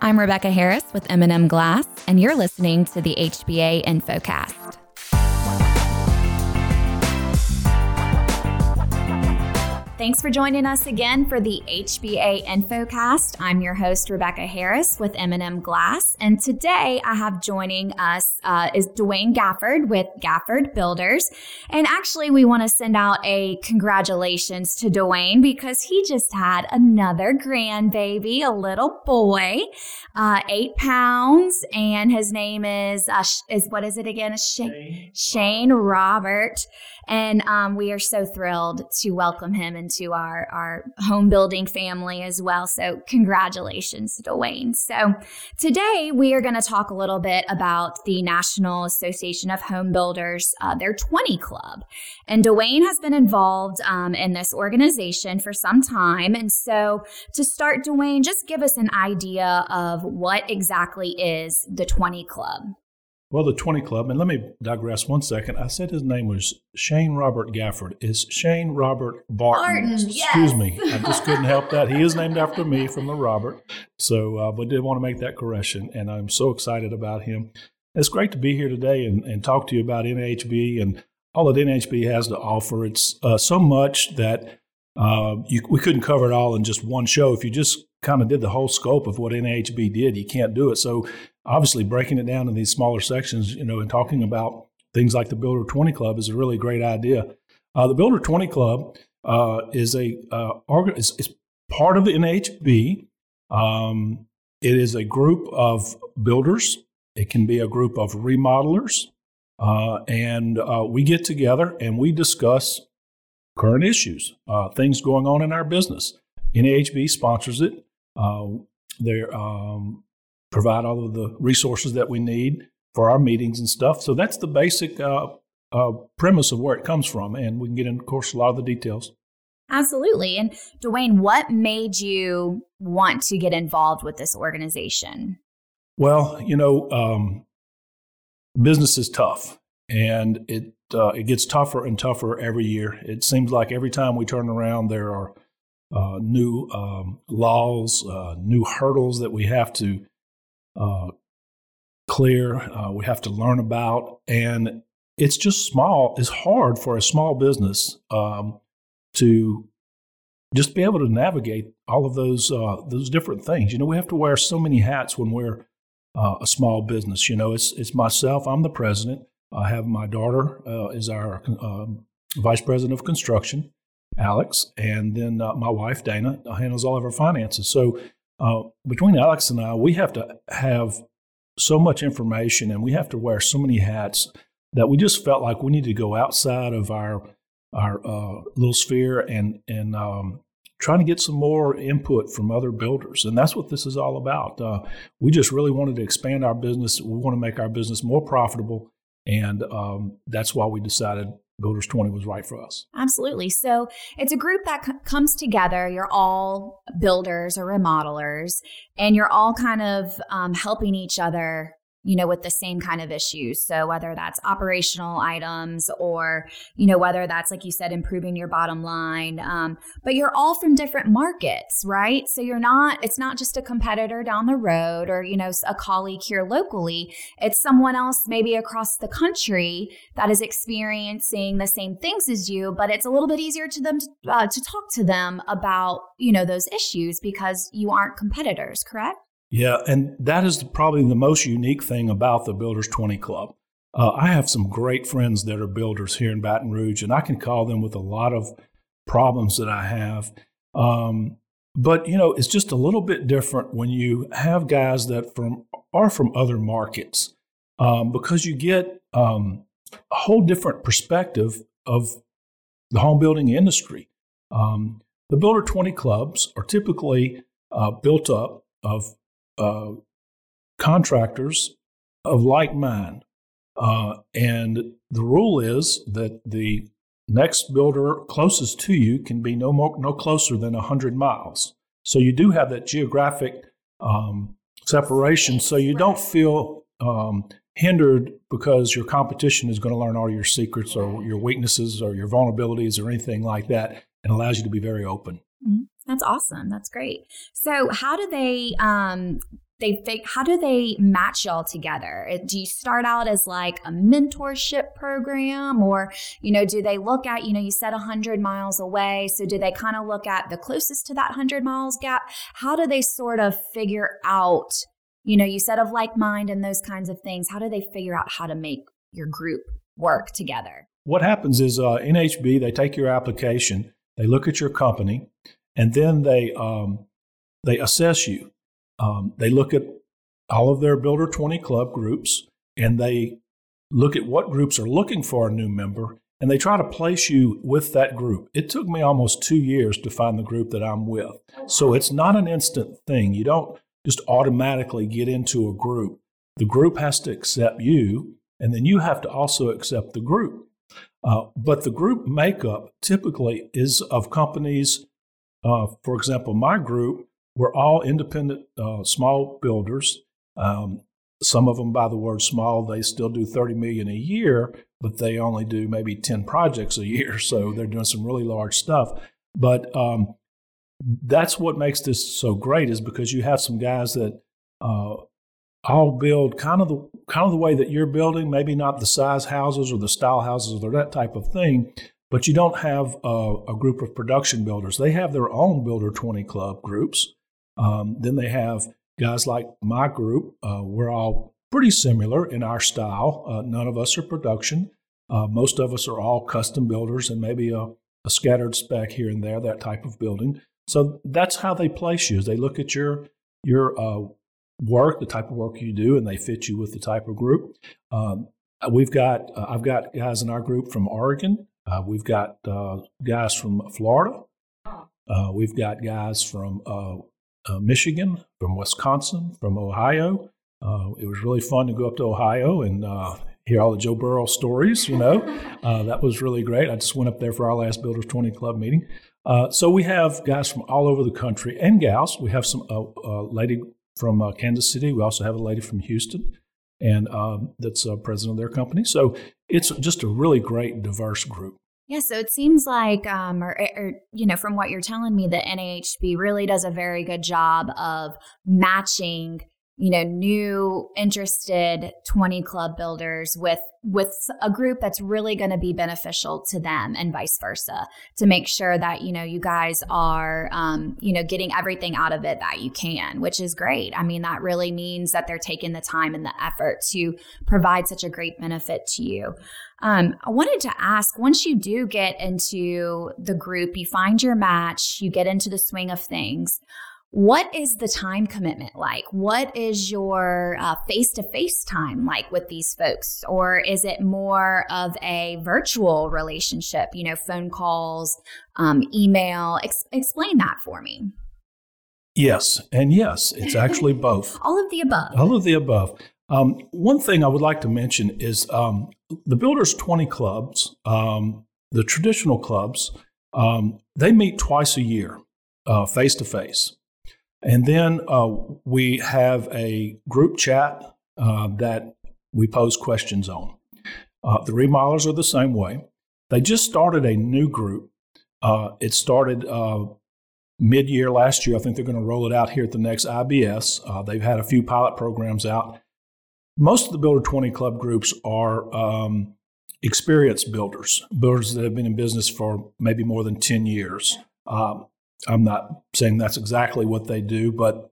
I'm Rebecca Harris with M&M Glass, and you're listening to the HBA InfoCast. Thanks for joining us again for the HBA InfoCast. I'm your host, Rebecca Harris with M&M Glass. And today I have joining us uh, is Dwayne Gafford with Gafford Builders. And actually, we want to send out a congratulations to Dwayne because he just had another grandbaby, a little boy, uh, eight pounds. And his name is, uh, is what is it again? Shane, Shane Robert. And um, we are so thrilled to welcome him into our, our home building family as well. So, congratulations, Dwayne. So, today we are going to talk a little bit about the National Association of Home Builders, uh, their 20 Club. And Dwayne has been involved um, in this organization for some time. And so, to start, Dwayne, just give us an idea of what exactly is the 20 Club. Well, the 20 Club, and let me digress one second. I said his name was Shane Robert Gafford. Is Shane Robert Barton? Barton Excuse yes. me. I just couldn't help that. He is named after me from the Robert. So, uh, but did want to make that correction, and I'm so excited about him. It's great to be here today and, and talk to you about NHB and all that NHB has to offer. It's uh, so much that uh, you, we couldn't cover it all in just one show. If you just kind of did the whole scope of what NAHB did, you can't do it. So obviously breaking it down in these smaller sections, you know, and talking about things like the Builder 20 Club is a really great idea. Uh, the Builder 20 Club uh, is a uh, is, is, part of the NHB. Um, it is a group of builders. It can be a group of remodelers, uh, and uh, we get together and we discuss current issues, uh, things going on in our business. NAHB sponsors it. they're um, provide all of the resources that we need for our meetings and stuff. So that's the basic uh, uh, premise of where it comes from, and we can get into, of course, a lot of the details. Absolutely. And Dwayne, what made you want to get involved with this organization? Well, you know, um, business is tough, and it uh, it gets tougher and tougher every year. It seems like every time we turn around, there are uh, new um, laws, uh, new hurdles that we have to uh, clear, uh, we have to learn about. And it's just small, it's hard for a small business um, to just be able to navigate all of those uh, those different things. You know, we have to wear so many hats when we're uh, a small business. You know, it's it's myself. I'm the president. I have my daughter uh, is our um, vice president of construction, Alex, and then uh, my wife Dana handles all of our finances. So uh, between Alex and I, we have to have so much information and we have to wear so many hats that we just felt like we needed to go outside of our our uh, little sphere and and um, trying to get some more input from other builders, and that's what this is all about. Uh, we just really wanted to expand our business. We want to make our business more profitable, and um, that's why we decided Builders 20 was right for us. Absolutely. So it's a group that c- comes together. You're all builders or remodelers, and you're all kind of um, helping each other you know, with the same kind of issues. So whether that's operational items or, you know, whether that's, like you said, improving your bottom line. Um, but you're all from different markets, right? So you're not, it's not just a competitor down the road or, you know, a colleague here locally. It's someone else maybe across the country that is experiencing the same things as you, but it's a little bit easier to them to, uh, to talk to them about, you know, those issues because you aren't competitors, correct? Yeah, and that is probably the most unique thing about the Builders 20 Club. Uh, I have some great friends that are builders here in Baton Rouge, and I can call them with a lot of problems that I have. Um, but you know, it's just a little bit different when you have guys that from are from other markets, um, because you get um, a whole different perspective of the home building industry. Um, the Builder 20 clubs are typically uh, built up of uh, contractors of like mind. Uh, and the rule is that the next builder closest to you can be no more, no closer than 100 miles. So you do have that geographic um, separation, so you don't feel um, hindered because your competition is going to learn all your secrets or your weaknesses or your vulnerabilities or anything like that, and allows you to be very open. Mm-hmm. That's awesome. That's great. So, how do they um, they how do they match y'all together do you start out as like a mentorship program or you know do they look at you know you said 100 miles away so do they kind of look at the closest to that 100 miles gap how do they sort of figure out you know you said of like mind and those kinds of things how do they figure out how to make your group work together what happens is uh, nhb they take your application they look at your company and then they um, they assess you um, they look at all of their Builder 20 club groups and they look at what groups are looking for a new member and they try to place you with that group. It took me almost two years to find the group that I'm with. So it's not an instant thing. You don't just automatically get into a group. The group has to accept you, and then you have to also accept the group. Uh, but the group makeup typically is of companies. Uh, for example, my group we're all independent uh, small builders. Um, some of them, by the word small, they still do 30 million a year, but they only do maybe 10 projects a year. So they're doing some really large stuff. But um, that's what makes this so great is because you have some guys that uh, all build kind of the kind of the way that you're building, maybe not the size houses or the style houses or that type of thing, but you don't have a, a group of production builders. They have their own Builder 20 Club groups um, then they have guys like my group. Uh, we're all pretty similar in our style. Uh, none of us are production. Uh, most of us are all custom builders and maybe a, a, scattered spec here and there, that type of building. So that's how they place you. Is they look at your your uh, work, the type of work you do, and they fit you with the type of group. Um, we've got uh, I've got guys in our group from Oregon. Uh, we've got guys from Florida. we've got guys from uh, Michigan, from Wisconsin, from Ohio. Uh, it was really fun to go up to Ohio and uh, hear all the Joe Burrow stories. You know, uh, that was really great. I just went up there for our last Builders 20 Club meeting. Uh, so we have guys from all over the country and gals. We have some a lady from uh, Kansas City. We also have a lady from Houston, and um, that's president of their company. So it's just a really great, diverse group. Yeah, so it seems like, um, or, or, you know, from what you're telling me, that NAHB really does a very good job of matching, you know, new interested 20 club builders with with a group that's really going to be beneficial to them and vice versa to make sure that you know you guys are um, you know getting everything out of it that you can which is great i mean that really means that they're taking the time and the effort to provide such a great benefit to you um, I wanted to ask once you do get into the group, you find your match, you get into the swing of things. What is the time commitment like? What is your face to face time like with these folks? Or is it more of a virtual relationship, you know, phone calls, um, email? Ex- explain that for me. Yes, and yes, it's actually both. All of the above. All of the above. Um, one thing I would like to mention is um, the Builders 20 clubs, um, the traditional clubs, um, they meet twice a year, face to face. And then uh, we have a group chat uh, that we pose questions on. Uh, the remodelers are the same way. They just started a new group. Uh, it started uh, mid year last year. I think they're going to roll it out here at the next IBS. Uh, they've had a few pilot programs out most of the Builder 20 Club groups are um, experienced builders, builders that have been in business for maybe more than 10 years. Um, I'm not saying that's exactly what they do, but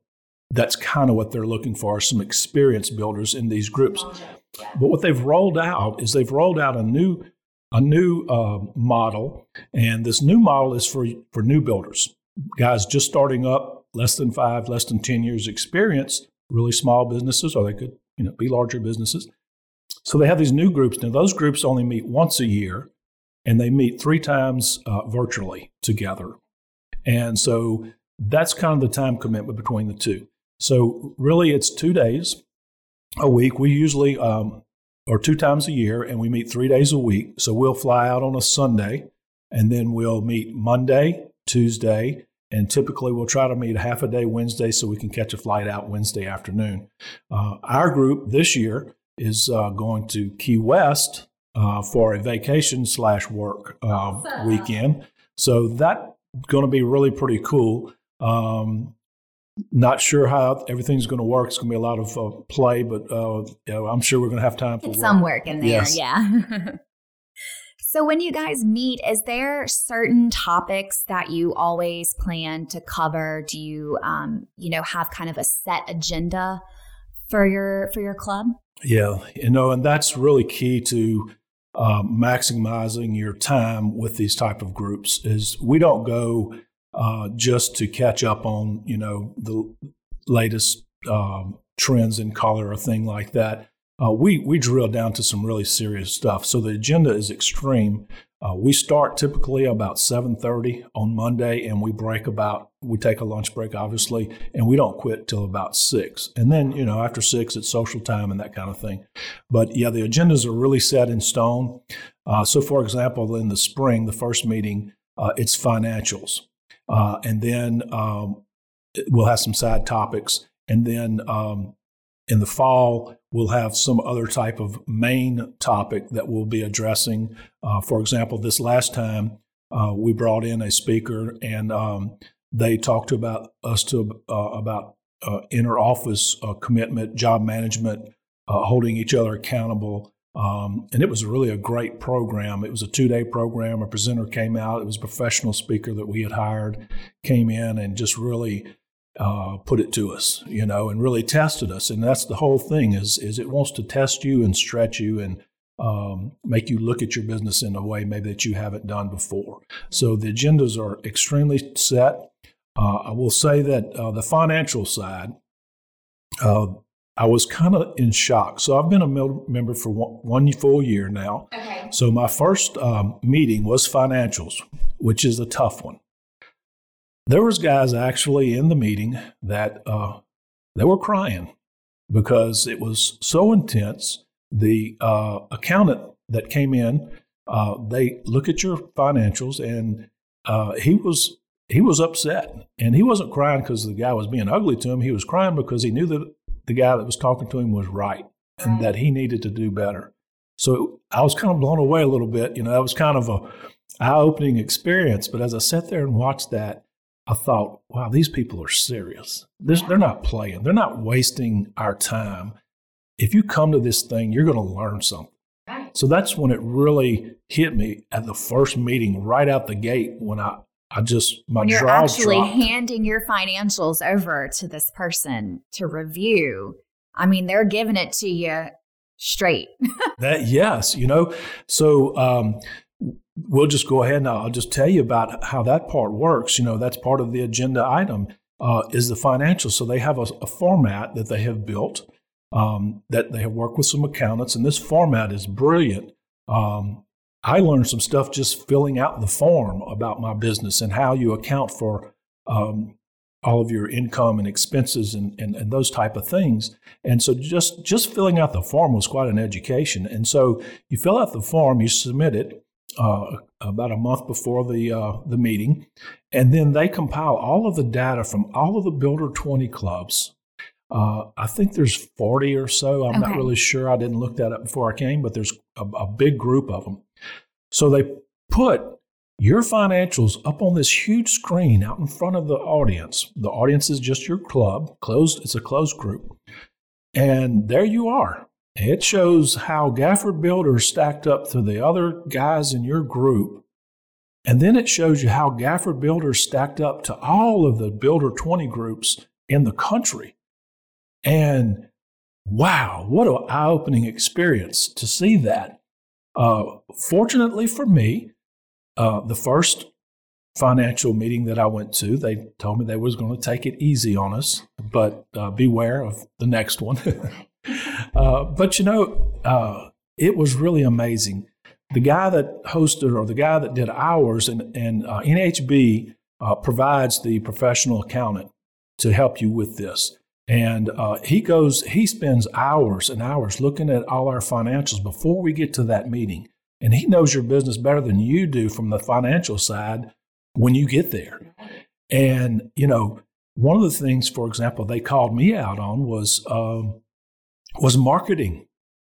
that's kind of what they're looking for some experience builders in these groups. But what they've rolled out is they've rolled out a new a new uh, model, and this new model is for for new builders, guys just starting up, less than five, less than ten years experience, really small businesses, or they could you know, be larger businesses. So they have these new groups. Now, those groups only meet once a year, and they meet three times uh, virtually together. And so that's kind of the time commitment between the two. So really, it's two days a week. We usually, um, or two times a year, and we meet three days a week. So we'll fly out on a Sunday, and then we'll meet Monday, Tuesday, and typically, we'll try to meet half a day Wednesday so we can catch a flight out Wednesday afternoon. Uh, our group this year is uh, going to Key West uh, for a vacation slash work uh, weekend. So that's going to be really pretty cool. Um, not sure how everything's going to work. It's going to be a lot of uh, play, but uh, you know, I'm sure we're going to have time for Get some work in there. Yes. Yeah. so when you guys meet, is there certain topics that you always plan to cover? Do you, um, you know, have kind of a set agenda for your for your club? Yeah, you know, and that's really key to uh, maximizing your time with these type of groups. Is we don't go uh, just to catch up on you know the latest um, trends in color or thing like that. Uh, we we drill down to some really serious stuff. So the agenda is extreme. Uh, we start typically about 7:30 on Monday, and we break about we take a lunch break, obviously, and we don't quit till about six. And then you know after six, it's social time and that kind of thing. But yeah, the agendas are really set in stone. Uh, so, for example, in the spring, the first meeting, uh, it's financials, uh, and then um, we'll have some side topics, and then um, in the fall, we'll have some other type of main topic that we'll be addressing. Uh, for example, this last time uh, we brought in a speaker and um, they talked about us to uh, about uh, inner office uh, commitment, job management, holding each other accountable. Um, and it was really a great program. It was a two day program. A presenter came out. It was a professional speaker that we had hired, came in and just really uh, put it to us, you know, and really tested us. And that's the whole thing is is it wants to test you and stretch you and um, make you look at your business in a way maybe that you haven't done before. So the agendas are extremely set. Uh, I will say that uh, the financial side, uh, I was kind of in shock. So I've been a member for one, one full year now. Okay. So my first um, meeting was financials, which is a tough one. There was guys actually in the meeting that uh, they were crying because it was so intense. The uh, accountant that came in, uh, they look at your financials, and uh, he was he was upset, and he wasn't crying because the guy was being ugly to him. He was crying because he knew that the guy that was talking to him was right, and that he needed to do better. So I was kind of blown away a little bit. You know, that was kind of a eye opening experience. But as I sat there and watched that, I thought, wow, these people are serious. This, they're not playing, they're not wasting our time. If you come to this thing, you're going to learn something. So that's when it really hit me at the first meeting, right out the gate, when I, I just, my when you're actually dropped. handing your financials over to this person to review. I mean, they're giving it to you straight. that, yes, you know, so, um, we'll just go ahead and I'll just tell you about how that part works. You know, that's part of the agenda item uh, is the financial. So they have a, a format that they have built um, that they have worked with some accountants, and this format is brilliant. Um, I learned some stuff just filling out the form about my business and how you account for um, all of your income and expenses and, and, and, those type of things. And so just, just filling out the form was quite an education. And so you fill out the form, you submit it, uh, about a month before the uh, the meeting, and then they compile all of the data from all of the Builder 20 clubs. Uh, I think there's 40 or so. I'm okay. not really sure. I didn't look that up before I came, but there's a, a big group of them. So they put your financials up on this huge screen out in front of the audience. The audience is just your club, closed. It's a closed group, and there you are it shows how Gafford Builders stacked up to the other guys in your group. And then it shows you how Gafford Builders stacked up to all of the Builder 20 groups in the country. And wow, what an eye opening experience to see that. Uh, fortunately for me, uh, the first financial meeting that I went to, they told me they was going to take it easy on us, but uh, beware of the next one. Uh, but you know, uh, it was really amazing. The guy that hosted or the guy that did ours and, and uh, NHB uh, provides the professional accountant to help you with this. And uh, he goes, he spends hours and hours looking at all our financials before we get to that meeting. And he knows your business better than you do from the financial side when you get there. And, you know, one of the things, for example, they called me out on was um, was marketing.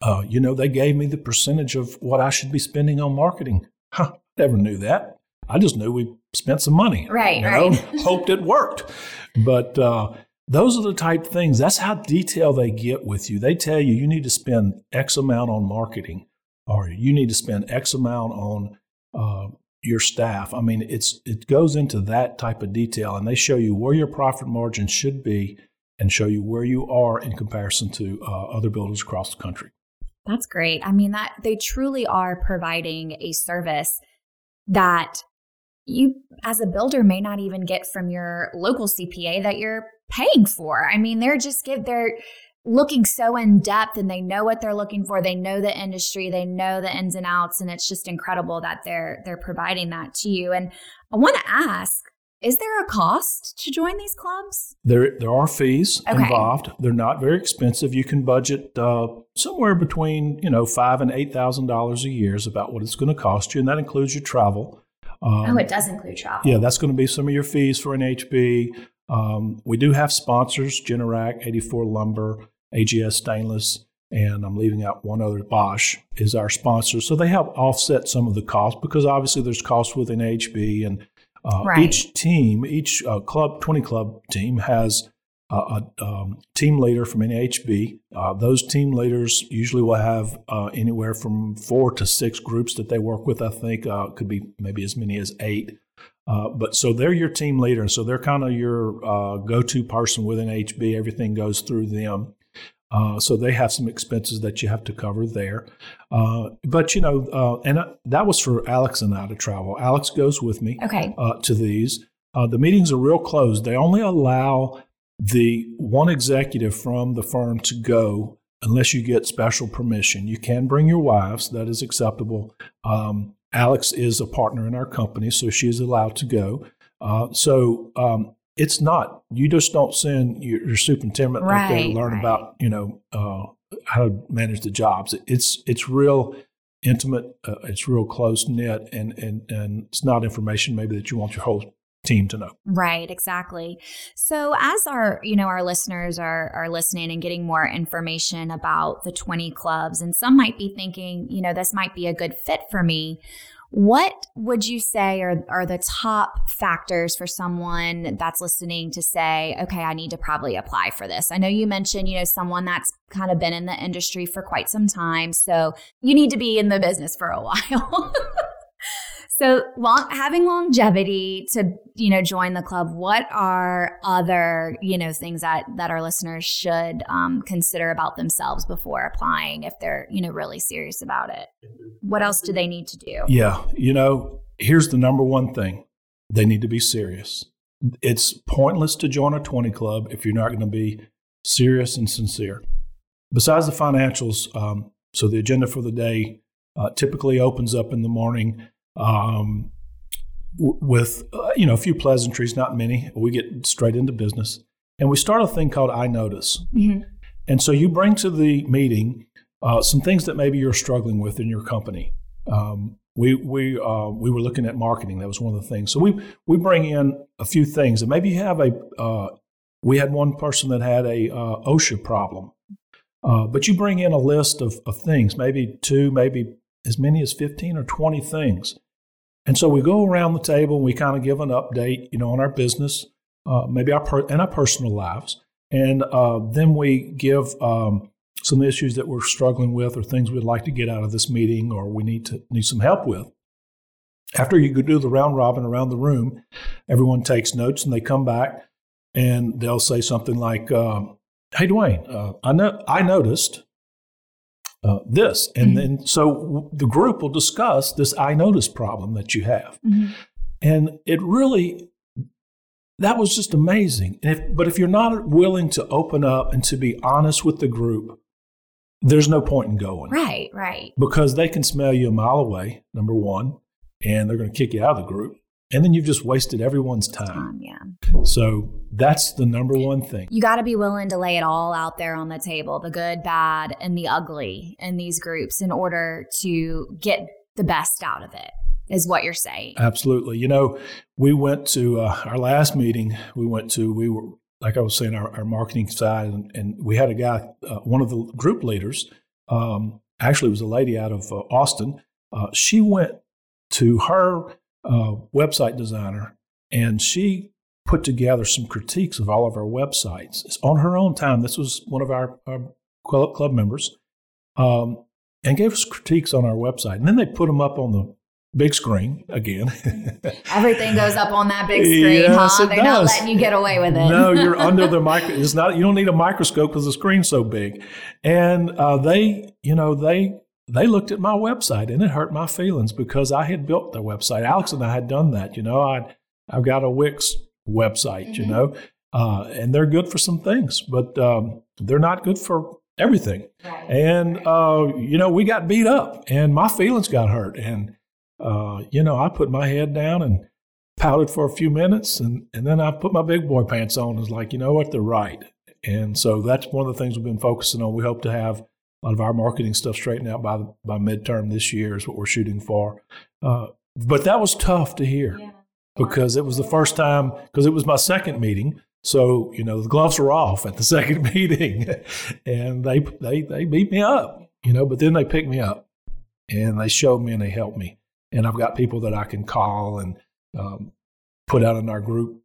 Uh, you know, they gave me the percentage of what I should be spending on marketing. Huh, never knew that. I just knew we spent some money. Right, you know, right. hoped it worked. But uh, those are the type of things. That's how detailed they get with you. They tell you you need to spend X amount on marketing, or you need to spend X amount on uh, your staff. I mean, it's it goes into that type of detail, and they show you where your profit margin should be, and show you where you are in comparison to uh, other builders across the country. That's great. I mean, that they truly are providing a service that you as a builder may not even get from your local CPA that you're paying for. I mean, they're just give they're looking so in depth and they know what they're looking for. They know the industry, they know the ins and outs and it's just incredible that they're they're providing that to you. And I want to ask, is there a cost to join these clubs? There, there are fees okay. involved. They're not very expensive. You can budget uh, somewhere between you know five and eight thousand dollars a year is about what it's going to cost you, and that includes your travel. Um, oh, it does include travel. Yeah, that's going to be some of your fees for NHB. Um, we do have sponsors: Generac, 84 Lumber, AGS Stainless, and I'm leaving out one other. Bosch is our sponsor, so they help offset some of the cost because obviously there's costs within HB, and uh, right. each team, each uh, club, 20 club team has a, um, team leader from NHB. Uh, those team leaders usually will have uh, anywhere from four to six groups that they work with. I think uh, could be maybe as many as eight. Uh, but so they're your team leader, and so they're kind of your uh, go-to person within HB. Everything goes through them. Uh, so they have some expenses that you have to cover there. Uh, but you know, uh, and that was for Alex and I to travel. Alex goes with me okay. Uh, to these. the meetings are real closed. They only allow the one executive from the firm to go unless you get special permission. You can bring your wives, that is acceptable. Um, Alex is a partner in our company, so she is allowed to go. Uh, so um, it's not, you just don't send your, your superintendent right, there to learn right. about, you know, uh, how to manage the jobs. It's, it's real intimate, uh, it's real close knit, and, and, and it's not information maybe that you want your whole team to know. Right, exactly. So as our, you know, our listeners are are listening and getting more information about the 20 clubs and some might be thinking, you know, this might be a good fit for me. What would you say are, are the top factors for someone that's listening to say, okay, I need to probably apply for this? I know you mentioned, you know, someone that's kind of been in the industry for quite some time. So you need to be in the business for a while. So, long, having longevity to you know join the club. What are other you know things that that our listeners should um, consider about themselves before applying if they're you know really serious about it? What else do they need to do? Yeah, you know, here's the number one thing: they need to be serious. It's pointless to join a 20 club if you're not going to be serious and sincere. Besides the financials, um, so the agenda for the day uh, typically opens up in the morning um, w- with uh, you know a few pleasantries, not many. We get straight into business, and we start a thing called I Notice. Mm-hmm. And so you bring to the meeting uh, some things that maybe you're struggling with in your company. Um, we we uh, we were looking at marketing. That was one of the things. So we we bring in a few things, and maybe you have a. Uh, we had one person that had a uh, OSHA problem, uh, but you bring in a list of, of things, maybe two, maybe as many as fifteen or twenty things, and so we go around the table and we kind of give an update, you know, on our business, uh, maybe our per- and our personal lives, and uh, then we give um, some issues that we're struggling with or things we'd like to get out of this meeting or we need to need some help with. After you do the round robin around the room, everyone takes notes and they come back and they'll say something like, uh, "Hey, Dwayne, uh, I know I noticed uh, this. And mm-hmm. then so the group will discuss this I notice problem that you have. Mm-hmm. And it really, that was just amazing. If, but if you're not willing to open up and to be honest with the group, there's no point in going. Right, right. Because they can smell you a mile away, number one, and they're going to kick you out of the group and then you've just wasted everyone's time. yeah. So that's the number one thing. You got to be willing to lay it all out there on the table the good, bad, and the ugly in these groups in order to get the best out of it, is what you're saying. Absolutely. You know, we went to uh, our last meeting, we went to, we were, like I was saying, our, our marketing side, and, and, we had a guy, uh, one of the group leaders, um, actually, was a lady out of uh, Austin. Uh, she went to her uh, website designer, and she put together some critiques of all of our websites. It's on her own time. This was one of our, our club members, um, and gave us critiques on our website. And then they put them up on the big screen again. Everything goes up on that big screen, yes, huh? They're does. not letting you get away with it. no, you're under the micro. It's not. You don't need a microscope because the screen's so big. And uh, they, you know, they they looked at my website and it hurt my feelings because I had built the website. Alex and I had done that. You know, I I've got a Wix website. Mm-hmm. You know, uh, and they're good for some things, but um, they're not good for everything. Right. And uh, you know, we got beat up, and my feelings got hurt, and uh, you know, I put my head down and pouted for a few minutes, and, and then I put my big boy pants on and was like, you know what, they're right. And so that's one of the things we've been focusing on. We hope to have a lot of our marketing stuff straightened out by by midterm this year is what we're shooting for. Uh, but that was tough to hear yeah. because it was the first time because it was my second meeting. So you know the gloves were off at the second meeting, and they they they beat me up. You know, but then they picked me up and they showed me and they helped me and I've got people that I can call and um, put out in our group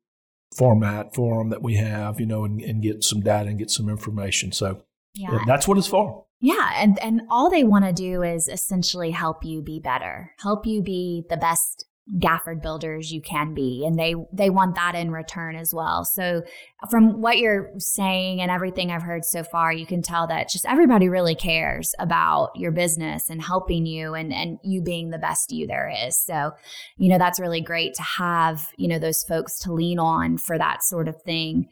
format forum that we have, you know, and, and get some data and get some information. So yeah. that's what it's for. Yeah, and and all they want to do is essentially help you be better, help you be the best Gafford builders you can be and they they want that in return as well. So from what you're saying and everything I've heard so far, you can tell that just everybody really cares about your business and helping you and and you being the best you there is. So, you know, that's really great to have, you know, those folks to lean on for that sort of thing.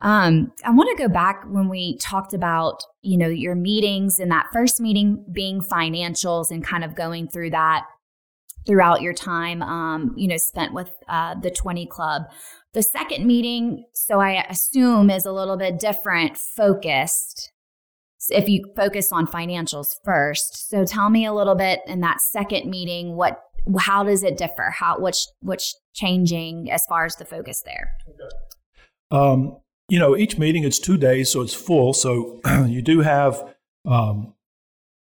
Um, I want to go back when we talked about, you know, your meetings and that first meeting being financials and kind of going through that throughout your time, um, you know, spent with uh, the 20 Club. The second meeting, so I assume, is a little bit different, focused. If you focus on financials first, so tell me a little bit in that second meeting, what, how does it differ? How, what's, what's changing as far as the focus there? Um, you know, each meeting it's two days, so it's full. So you do have um,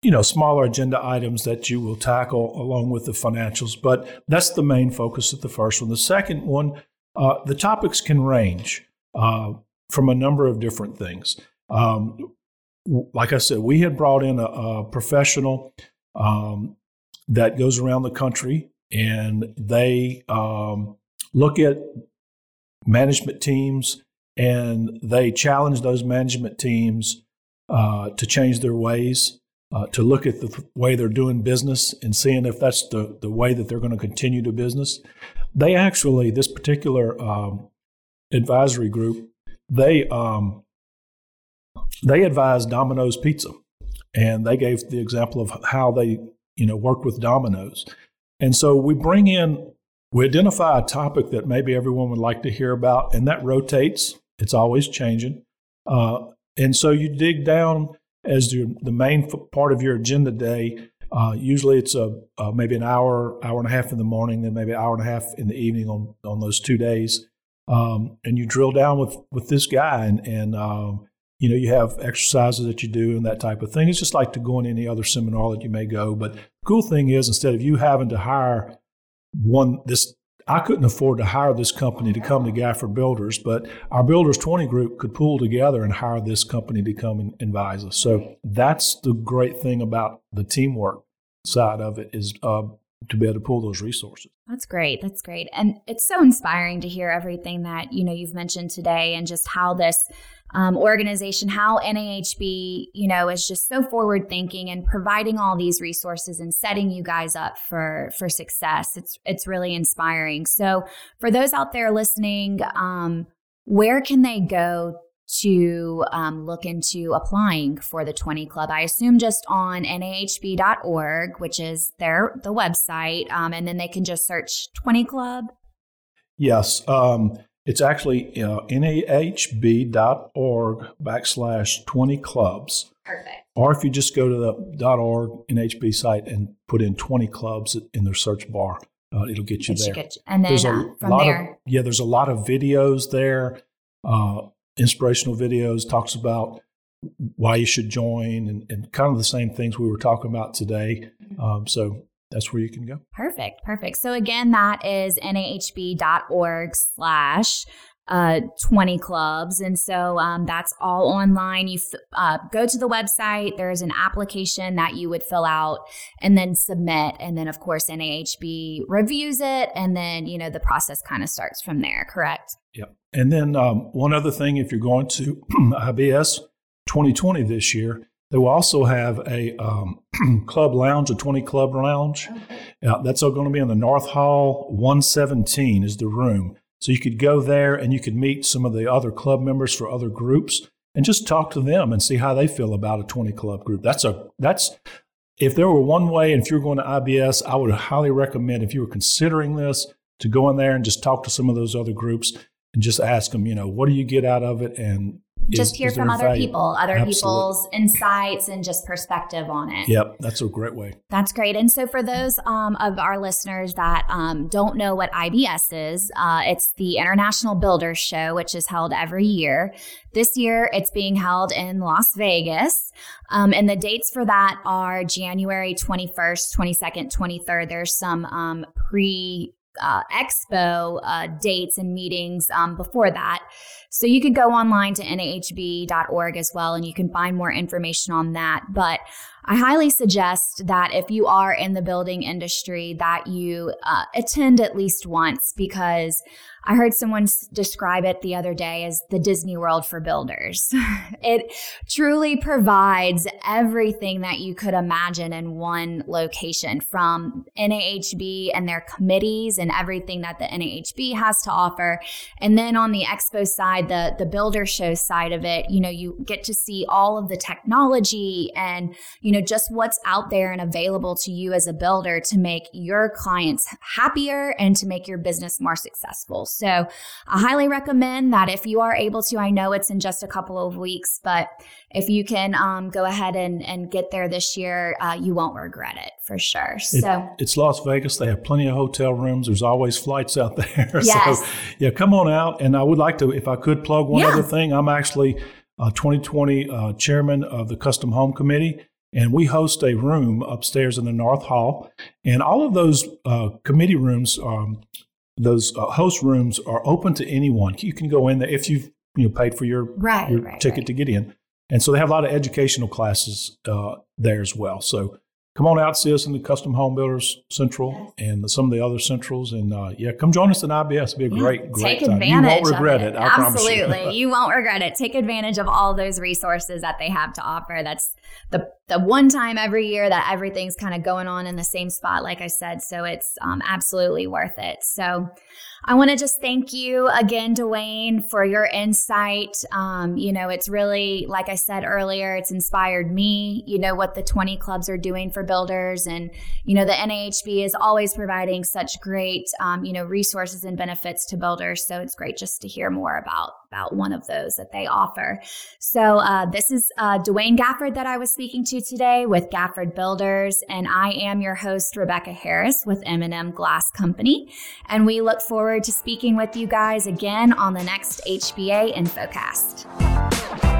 you know, smaller agenda items that you will tackle along with the financials. But that's the main focus of the first one. The second one, uh, the topics can range uh, from a number of different things. Um, like I said, we had brought in a, a professional um, that goes around the country and they um, look at management teams and they challenge those management teams uh, to change their ways uh, to look at the way they're doing business and seeing if that's the, the way that they're going to continue to business. They actually, this particular um, advisory group, they um, they advised Domino's Pizza, and they gave the example of how they you know work with Domino's, and so we bring in we identify a topic that maybe everyone would like to hear about, and that rotates. It's always changing, uh, and so you dig down as your, the main part of your agenda day. Uh, usually it's a maybe an hour, hour and a half in the morning, then maybe an hour and a half in the evening on, on those two days. Um, and you drill down with, with this guy and, and um, you know, you have exercises that you do and that type of thing. It's just like to go in any other seminar that you may go. But the cool thing is instead of you having to hire one this I couldn't afford to hire this company to come to Gafford Builders, but our Builders 20 group could pool together and hire this company to come and advise us. So that's the great thing about the teamwork side of it is uh, to be able to pull those resources. That's great. That's great. And it's so inspiring to hear everything that, you know, you've mentioned today and just how this um, organization, how NAHB, you know, is just so forward thinking and providing all these resources and setting you guys up for for success. It's it's really inspiring. So for those out there listening, um, where can they go to um, look into applying for the 20 Club? I assume just on nahb.org, which is their the website, um, and then they can just search 20 Club. Yes. Um, it's actually uh, nahb.org backslash 20 clubs. Perfect. Or if you just go to the .org NHB site and put in 20 clubs in their search bar, uh, it'll get you it there. Get you. And then there's a uh, from lot there. Of, yeah, there's a lot of videos there, uh, inspirational videos, talks about why you should join and, and, kind of the same things we were talking about today. Mm-hmm. Um, so that's where you can go. Perfect. Perfect. So again, that is nahb.org slash uh, 20 clubs. And so um, that's all online. You f- uh, go to the website, there's an application that you would fill out and then submit. And then, of course, NAHB reviews it. And then, you know, the process kind of starts from there, correct? Yep. And then um, one other thing, if you're going to IBS 2020 this year, they will also have a um, club lounge, a 20 club lounge. Uh, that's all going to be in the North Hall 117 is the room. So you could go there and you could meet some of the other club members for other groups and just talk to them and see how they feel about a 20 club group. That's a that's if there were one way and if you're going to IBS, I would highly recommend if you were considering this to go in there and just talk to some of those other groups and just ask them, you know, what do you get out of it and just hear from other value? people, other Absolutely. people's insights and just perspective on it. Yep, that's a great way. That's great. And so, for those um, of our listeners that um, don't know what IBS is, uh, it's the International Builders Show, which is held every year. This year, it's being held in Las Vegas. Um, and the dates for that are January 21st, 22nd, 23rd. There's some um, pre uh, expo uh, dates and meetings um, before that. So you could go online to nahb.org as well, and you can find more information on that. But I highly suggest that if you are in the building industry, that you uh, attend at least once because I heard someone describe it the other day as the Disney World for builders. it truly provides everything that you could imagine in one location from NAHB and their committees and everything that the NAHB has to offer. And then on the expo side, the, the builder show side of it, you know, you get to see all of the technology and, you know, just what's out there and available to you as a builder to make your clients happier and to make your business more successful. So I highly recommend that if you are able to, I know it's in just a couple of weeks, but if you can um, go ahead and, and get there this year, uh, you won't regret it for sure. So it, it's Las Vegas. They have plenty of hotel rooms. There's always flights out there. Yes. So yeah, come on out. And I would like to, if I could plug one yeah. other thing, I'm actually 2020 uh, chairman of the Custom Home Committee and we host a room upstairs in the North Hall. And all of those uh, committee rooms um, those uh, host rooms are open to anyone. You can go in there if you've you know paid for your, right, your right, ticket right. to get in, and so they have a lot of educational classes uh, there as well. So come on out, see us in the Custom Home Builders Central yes. and some of the other centrals, and uh, yeah, come join us in IBS. It'll be a great, yeah, great take time. Advantage you won't regret it. it. Absolutely, you. you won't regret it. Take advantage of all those resources that they have to offer. That's the the one time every year that everything's kind of going on in the same spot, like I said. So it's um, absolutely worth it. So I want to just thank you again, Dwayne, for your insight. Um, you know, it's really, like I said earlier, it's inspired me. You know, what the 20 clubs are doing for builders. And, you know, the NAHB is always providing such great, um, you know, resources and benefits to builders. So it's great just to hear more about about one of those that they offer. So uh, this is uh, Dwayne Gafford that I was speaking to today with Gafford Builders, and I am your host Rebecca Harris with M&M Glass Company, and we look forward to speaking with you guys again on the next HBA InfoCast.